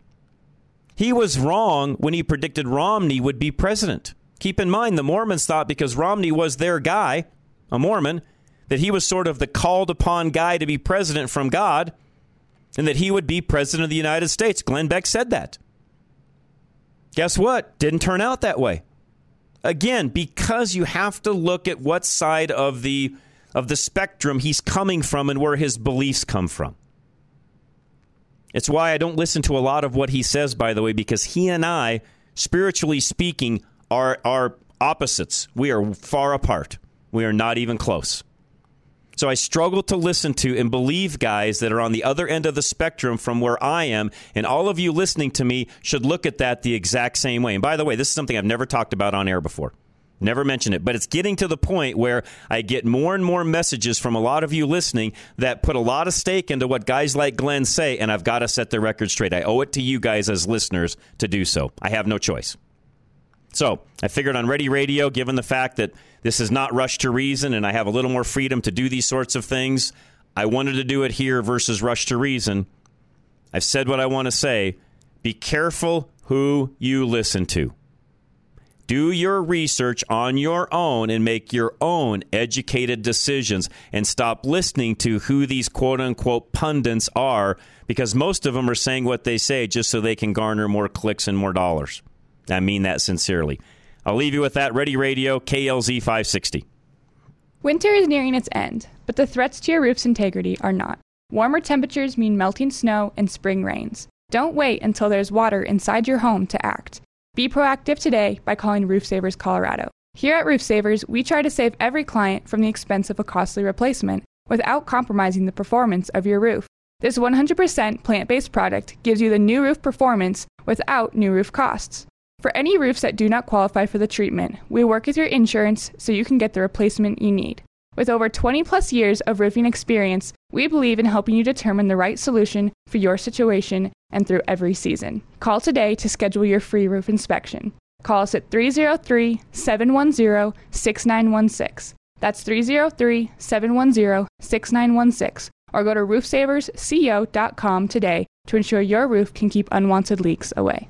He was wrong when he predicted Romney would be president. Keep in mind, the Mormons thought because Romney was their guy, a Mormon, that he was sort of the called upon guy to be president from God, and that he would be president of the United States. Glenn Beck said that. Guess what? Didn't turn out that way. Again, because you have to look at what side of the of the spectrum he's coming from and where his beliefs come from. It's why I don't listen to a lot of what he says, by the way, because he and I, spiritually speaking, are, are opposites. We are far apart. We are not even close. So I struggle to listen to and believe guys that are on the other end of the spectrum from where I am. And all of you listening to me should look at that the exact same way. And by the way, this is something I've never talked about on air before. Never mentioned it, but it's getting to the point where I get more and more messages from a lot of you listening that put a lot of stake into what guys like Glenn say, and I've got to set the record straight. I owe it to you guys as listeners to do so. I have no choice. So I figured on Ready Radio, given the fact that this is not Rush to Reason and I have a little more freedom to do these sorts of things, I wanted to do it here versus Rush to Reason. I've said what I want to say. Be careful who you listen to. Do your research on your own and make your own educated decisions and stop listening to who these quote unquote pundits are because most of them are saying what they say just so they can garner more clicks and more dollars. I mean that sincerely. I'll leave you with that. Ready Radio, KLZ 560. Winter is nearing its end, but the threats to your roof's integrity are not. Warmer temperatures mean melting snow and spring rains. Don't wait until there's water inside your home to act. Be proactive today by calling Roof Savers Colorado. Here at Roof Savers, we try to save every client from the expense of a costly replacement without compromising the performance of your roof. This 100% plant based product gives you the new roof performance without new roof costs. For any roofs that do not qualify for the treatment, we work with your insurance so you can get the replacement you need. With over 20 plus years of roofing experience, we believe in helping you determine the right solution for your situation and through every season. Call today to schedule your free roof inspection. Call us at 303 710 6916. That's 303 710 6916. Or go to roofsaversco.com today to ensure your roof can keep unwanted leaks away.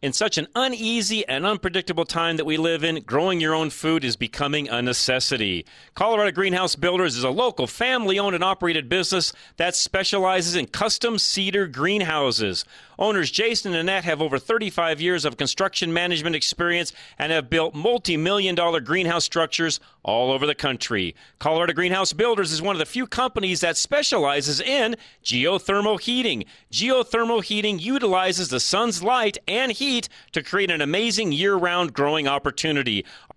In such an uneasy and unpredictable time that we live in, growing your own food is becoming a necessity. Colorado Greenhouse Builders is a local family owned and operated business that specializes in custom cedar greenhouses. Owners Jason and Annette have over 35 years of construction management experience and have built multi million dollar greenhouse structures all over the country. Colorado Greenhouse Builders is one of the few companies that specializes in geothermal heating. Geothermal heating utilizes the sun's light and heat to create an amazing year round growing opportunity.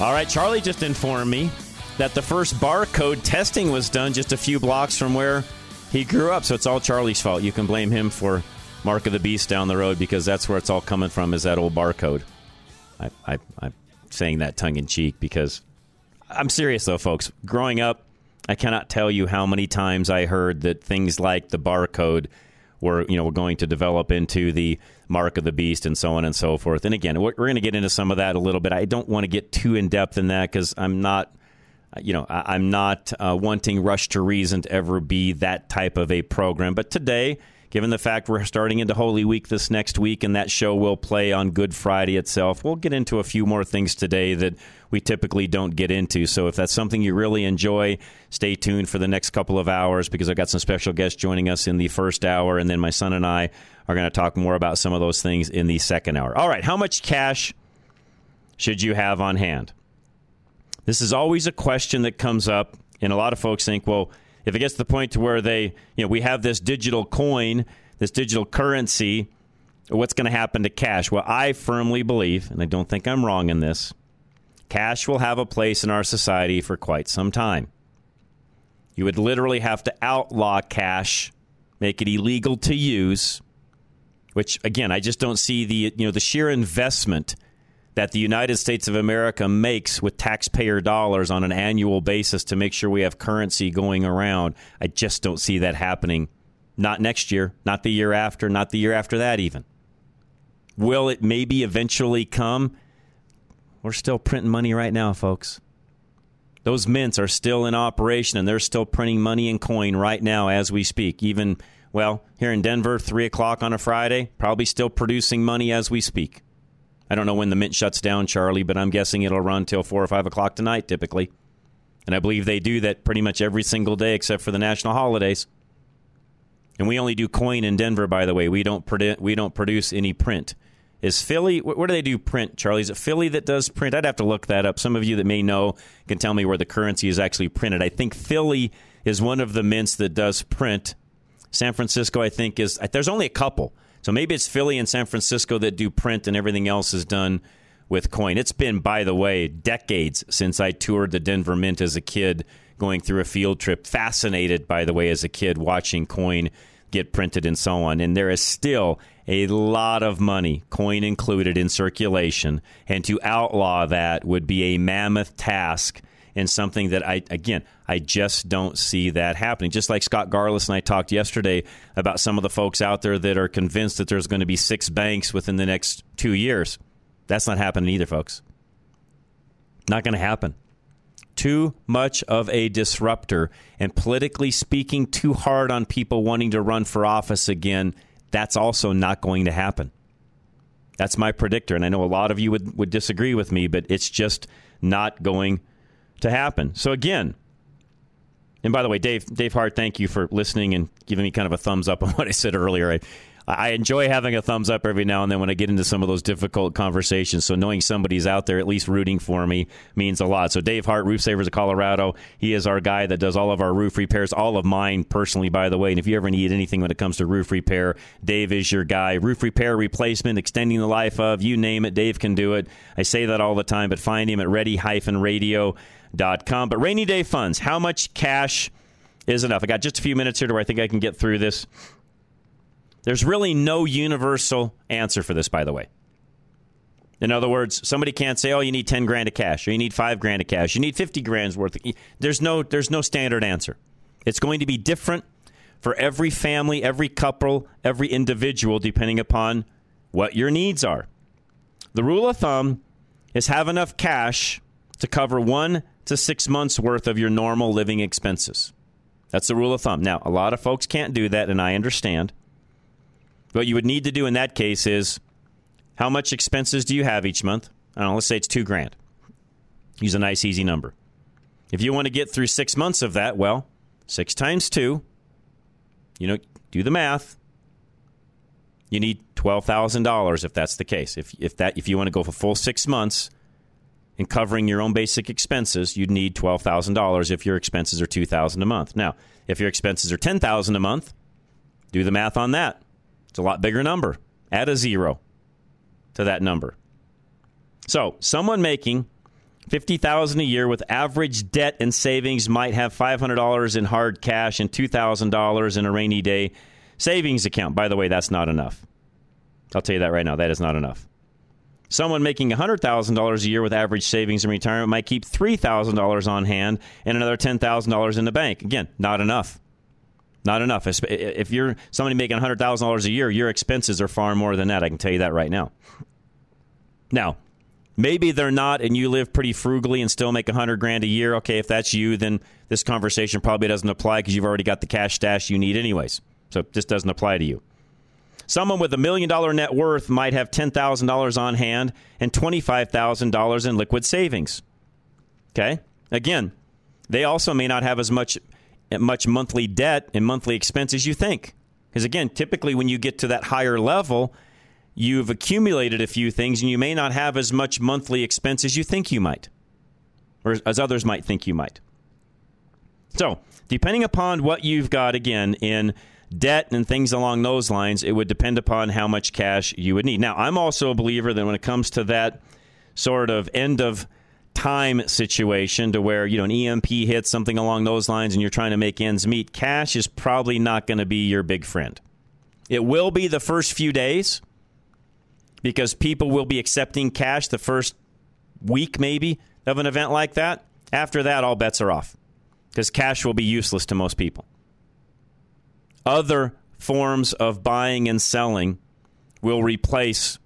All right, Charlie just informed me that the first barcode testing was done just a few blocks from where he grew up. So it's all Charlie's fault. You can blame him for Mark of the Beast down the road because that's where it's all coming from is that old barcode. I, I, I'm saying that tongue in cheek because I'm serious though, folks. Growing up, I cannot tell you how many times I heard that things like the barcode were you know we're going to develop into the mark of the beast and so on and so forth. And again, we're, going to get into some of that a little bit. I don't want to get too in depth in that because I'm not. You know, I, am not uh, wanting Rush to Reason to ever be that type of a program. But today, given the fact we're starting into Holy Week this next week and that show will play on Good Friday itself, we'll get into a few more things today that we typically don't get into. So if that's something you really enjoy, stay tuned for the next couple of hours because I've got some special guests joining us in the first hour, and then my son and I are going to talk more about some of those things in the second hour. All right, how much cash should you have on hand? This is always a question that comes up, and a lot of folks think, well, if it gets to the point to where they, you know, we have this digital coin, this digital currency, what's going to happen to cash? Well, I firmly believe, and I don't think I'm wrong in this, cash will have a place in our society for quite some time. You would literally have to outlaw cash, make it illegal to use, which again, I just don't see the you know the sheer investment that the United States of America makes with taxpayer dollars on an annual basis to make sure we have currency going around. I just don't see that happening. Not next year, not the year after, not the year after that even. Will it maybe eventually come? We're still printing money right now, folks. Those mints are still in operation and they're still printing money and coin right now as we speak. Even, well, here in Denver, 3 o'clock on a Friday, probably still producing money as we speak. I don't know when the mint shuts down, Charlie, but I'm guessing it'll run till 4 or 5 o'clock tonight typically. And I believe they do that pretty much every single day except for the national holidays. And we only do coin in Denver, by the way. We don't, produ- we don't produce any print. Is Philly, where do they do print, Charlie? Is it Philly that does print? I'd have to look that up. Some of you that may know can tell me where the currency is actually printed. I think Philly is one of the mints that does print. San Francisco, I think, is there's only a couple. So maybe it's Philly and San Francisco that do print, and everything else is done with coin. It's been, by the way, decades since I toured the Denver Mint as a kid, going through a field trip. Fascinated, by the way, as a kid, watching coin get printed and so on. And there is still a lot of money, coin included, in circulation. And to outlaw that would be a mammoth task and something that I, again, I just don't see that happening. Just like Scott Garlis and I talked yesterday about some of the folks out there that are convinced that there's going to be six banks within the next two years. That's not happening either, folks. Not going to happen. Too much of a disruptor, and politically speaking, too hard on people wanting to run for office again. That's also not going to happen. That's my predictor, and I know a lot of you would, would disagree with me, but it's just not going to happen. So again, and by the way, Dave Dave Hart, thank you for listening and giving me kind of a thumbs up on what I said earlier. I, I enjoy having a thumbs up every now and then when I get into some of those difficult conversations. So knowing somebody's out there at least rooting for me means a lot. So Dave Hart, Roof Savers of Colorado, he is our guy that does all of our roof repairs, all of mine personally, by the way. And if you ever need anything when it comes to roof repair, Dave is your guy. Roof repair, replacement, extending the life of, you name it, Dave can do it. I say that all the time, but find him at ready-radio.com. But rainy day funds, how much cash is enough? I got just a few minutes here to where I think I can get through this. There's really no universal answer for this, by the way. In other words, somebody can't say, "Oh, you need ten grand of cash," or "You need five grand of cash," "You need fifty grand's worth." Of... There's no there's no standard answer. It's going to be different for every family, every couple, every individual, depending upon what your needs are. The rule of thumb is have enough cash to cover one to six months worth of your normal living expenses. That's the rule of thumb. Now, a lot of folks can't do that, and I understand. What you would need to do in that case is how much expenses do you have each month? I don't know, let's say it's two grand. Use a nice, easy number. If you want to get through six months of that, well, six times two, you know, do the math. You need twelve thousand dollars if that's the case. If if that if you want to go for full six months and covering your own basic expenses, you'd need twelve thousand dollars if your expenses are two thousand a month. Now, if your expenses are ten thousand a month, do the math on that. It's a lot bigger number. Add a zero to that number. So, someone making 50,000 a year with average debt and savings might have $500 in hard cash and $2,000 in a rainy day savings account. By the way, that's not enough. I'll tell you that right now. That is not enough. Someone making $100,000 a year with average savings in retirement might keep $3,000 on hand and another $10,000 in the bank. Again, not enough. Not enough. If you're somebody making $100,000 a year, your expenses are far more than that. I can tell you that right now. Now, maybe they're not and you live pretty frugally and still make 100 grand a year. Okay, if that's you, then this conversation probably doesn't apply because you've already got the cash stash you need anyways. So this doesn't apply to you. Someone with a million dollar net worth might have $10,000 on hand and $25,000 in liquid savings. Okay? Again, they also may not have as much much monthly debt and monthly expense as you think. Because again, typically when you get to that higher level, you've accumulated a few things and you may not have as much monthly expense as you think you might, or as others might think you might. So, depending upon what you've got, again, in debt and things along those lines, it would depend upon how much cash you would need. Now, I'm also a believer that when it comes to that sort of end of time situation to where you know an EMP hits something along those lines and you're trying to make ends meet, cash is probably not going to be your big friend. It will be the first few days because people will be accepting cash the first week maybe of an event like that. After that, all bets are off because cash will be useless to most people. Other forms of buying and selling will replace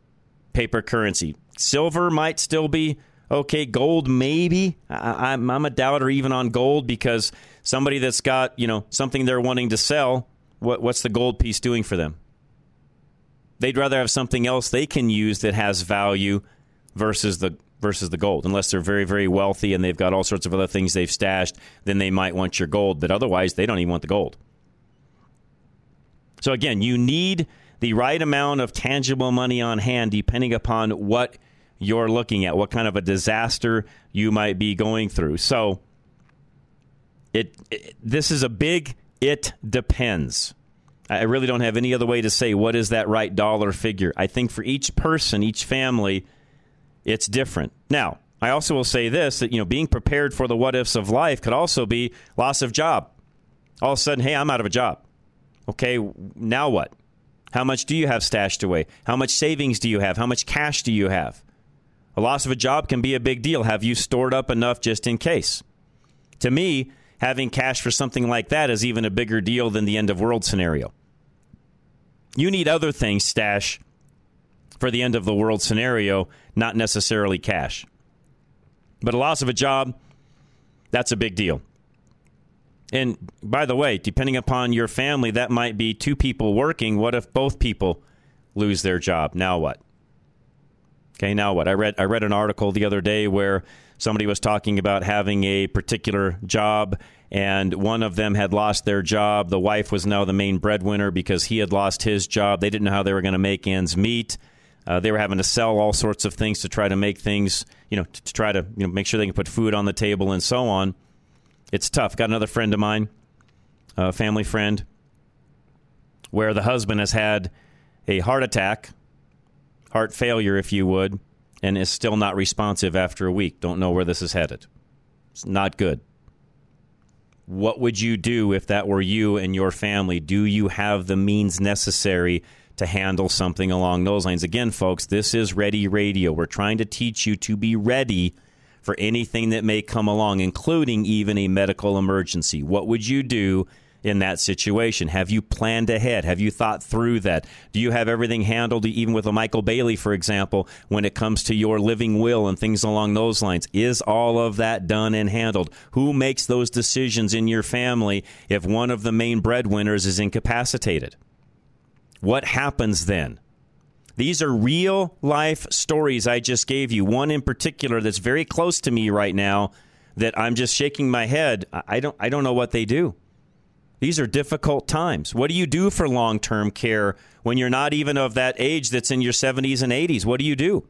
paper currency. Silver might still be Okay, gold maybe. I, am a doubter even on gold because somebody that's got you know something they're wanting to sell. What, what's the gold piece doing for them? They'd rather have something else they can use that has value versus the versus the gold. Unless they're very very wealthy and they've got all sorts of other things they've stashed, then they might want your gold. But otherwise, they don't even want the gold. So again, you need the right amount of tangible money on hand, depending upon what you're looking at, what kind of a disaster you might be going through. So it, it this is a big it depends. I really don't have any other way to say what is that right dollar figure. I think for each person, each family, it's different. Now, I also will say this that you know being prepared for the what ifs of life could also be loss of job. All of a sudden, hey, I'm out of a job. Okay, now what? How much do you have stashed away? How much savings do you have? How much cash do you have? A loss of a job can be a big deal. Have you stored up enough just in case? To me, having cash for something like that is even a bigger deal than the end of world scenario. You need other things stash for the end of the world scenario, not necessarily cash. But a loss of a job, that's a big deal. And by the way, depending upon your family, that might be two people working. What if both people lose their job? Now what? Okay, now what? I read I read an article the other day where somebody was talking about having a particular job and one of them had lost their job. The wife was now the main breadwinner because he had lost his job. They didn't know how they were going to make ends meet. Uh, they were having to sell all sorts of things to try to make things, you know, to, to try to you know make sure they can put food on the table and so on. It's tough. Got another friend of mine, a family friend, where the husband has had a heart attack, heart failure, if you would, and is still not responsive after a week. Don't know where this is headed. It's not good. What would you do if that were you and your family? Do you have the means necessary to handle something along those lines? Again, folks, this is Ready Radio. We're trying to teach you to be ready for anything that may come along, including even a medical emergency. What would you do in that situation? Have you planned ahead? Have you thought through that? Do you have everything handled, even with a Michael Bailey, for example, when it comes to your living will and things along those lines? Is all of that done and handled? Who makes those decisions in your family if one of the main breadwinners is incapacitated? What happens then? These are real life stories I just gave you. One in particular that's very close to me right now that I'm just shaking my head. I don't I don't know what they do. These are difficult times. What do you do for long-term care when you're not even of that age that's in your 70s and 80s? What do you do?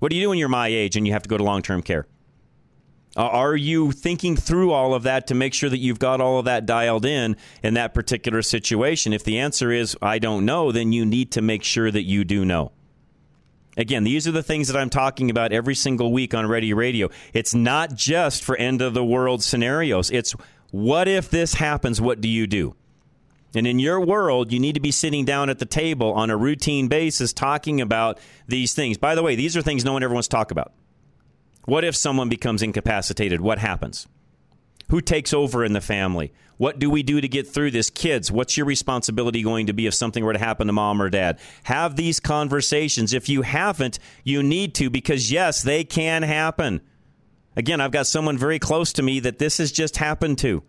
What do you do when you're my age and you have to go to long-term care? Uh, are you thinking through all of that to make sure that you've got all of that dialed in in that particular situation? If the answer is, I don't know, then you need to make sure that you do know. Again, these are the things that I'm talking about every single week on Ready Radio. It's not just for end of the world scenarios. It's what if this happens? What do you do? And in your world, you need to be sitting down at the table on a routine basis talking about these things. By the way, these are things no one ever wants to talk about. What if someone becomes incapacitated? What happens? Who takes over in the family? What do we do to get through this? Kids, what's your responsibility going to be if something were to happen to mom or dad? Have these conversations. If you haven't, you need to because, yes, they can happen. Again, I've got someone very close to me that this has just happened to.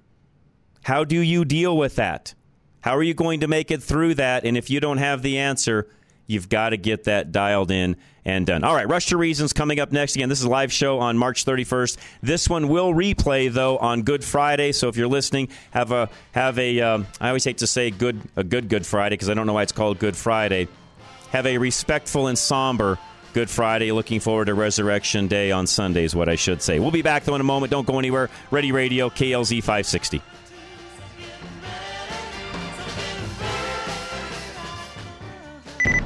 How do you deal with that? How are you going to make it through that? And if you don't have the answer, You've got to get that dialed in and done. All right, Rush to Reasons coming up next. Again, this is a live show on March 31st. This one will replay though on Good Friday. So if you're listening, have a have a. Um, I always hate to say good a good Good Friday because I don't know why it's called Good Friday. Have a respectful and somber Good Friday. Looking forward to Resurrection Day on Sunday is what I should say. We'll be back though in a moment. Don't go anywhere. Ready Radio KLZ 560.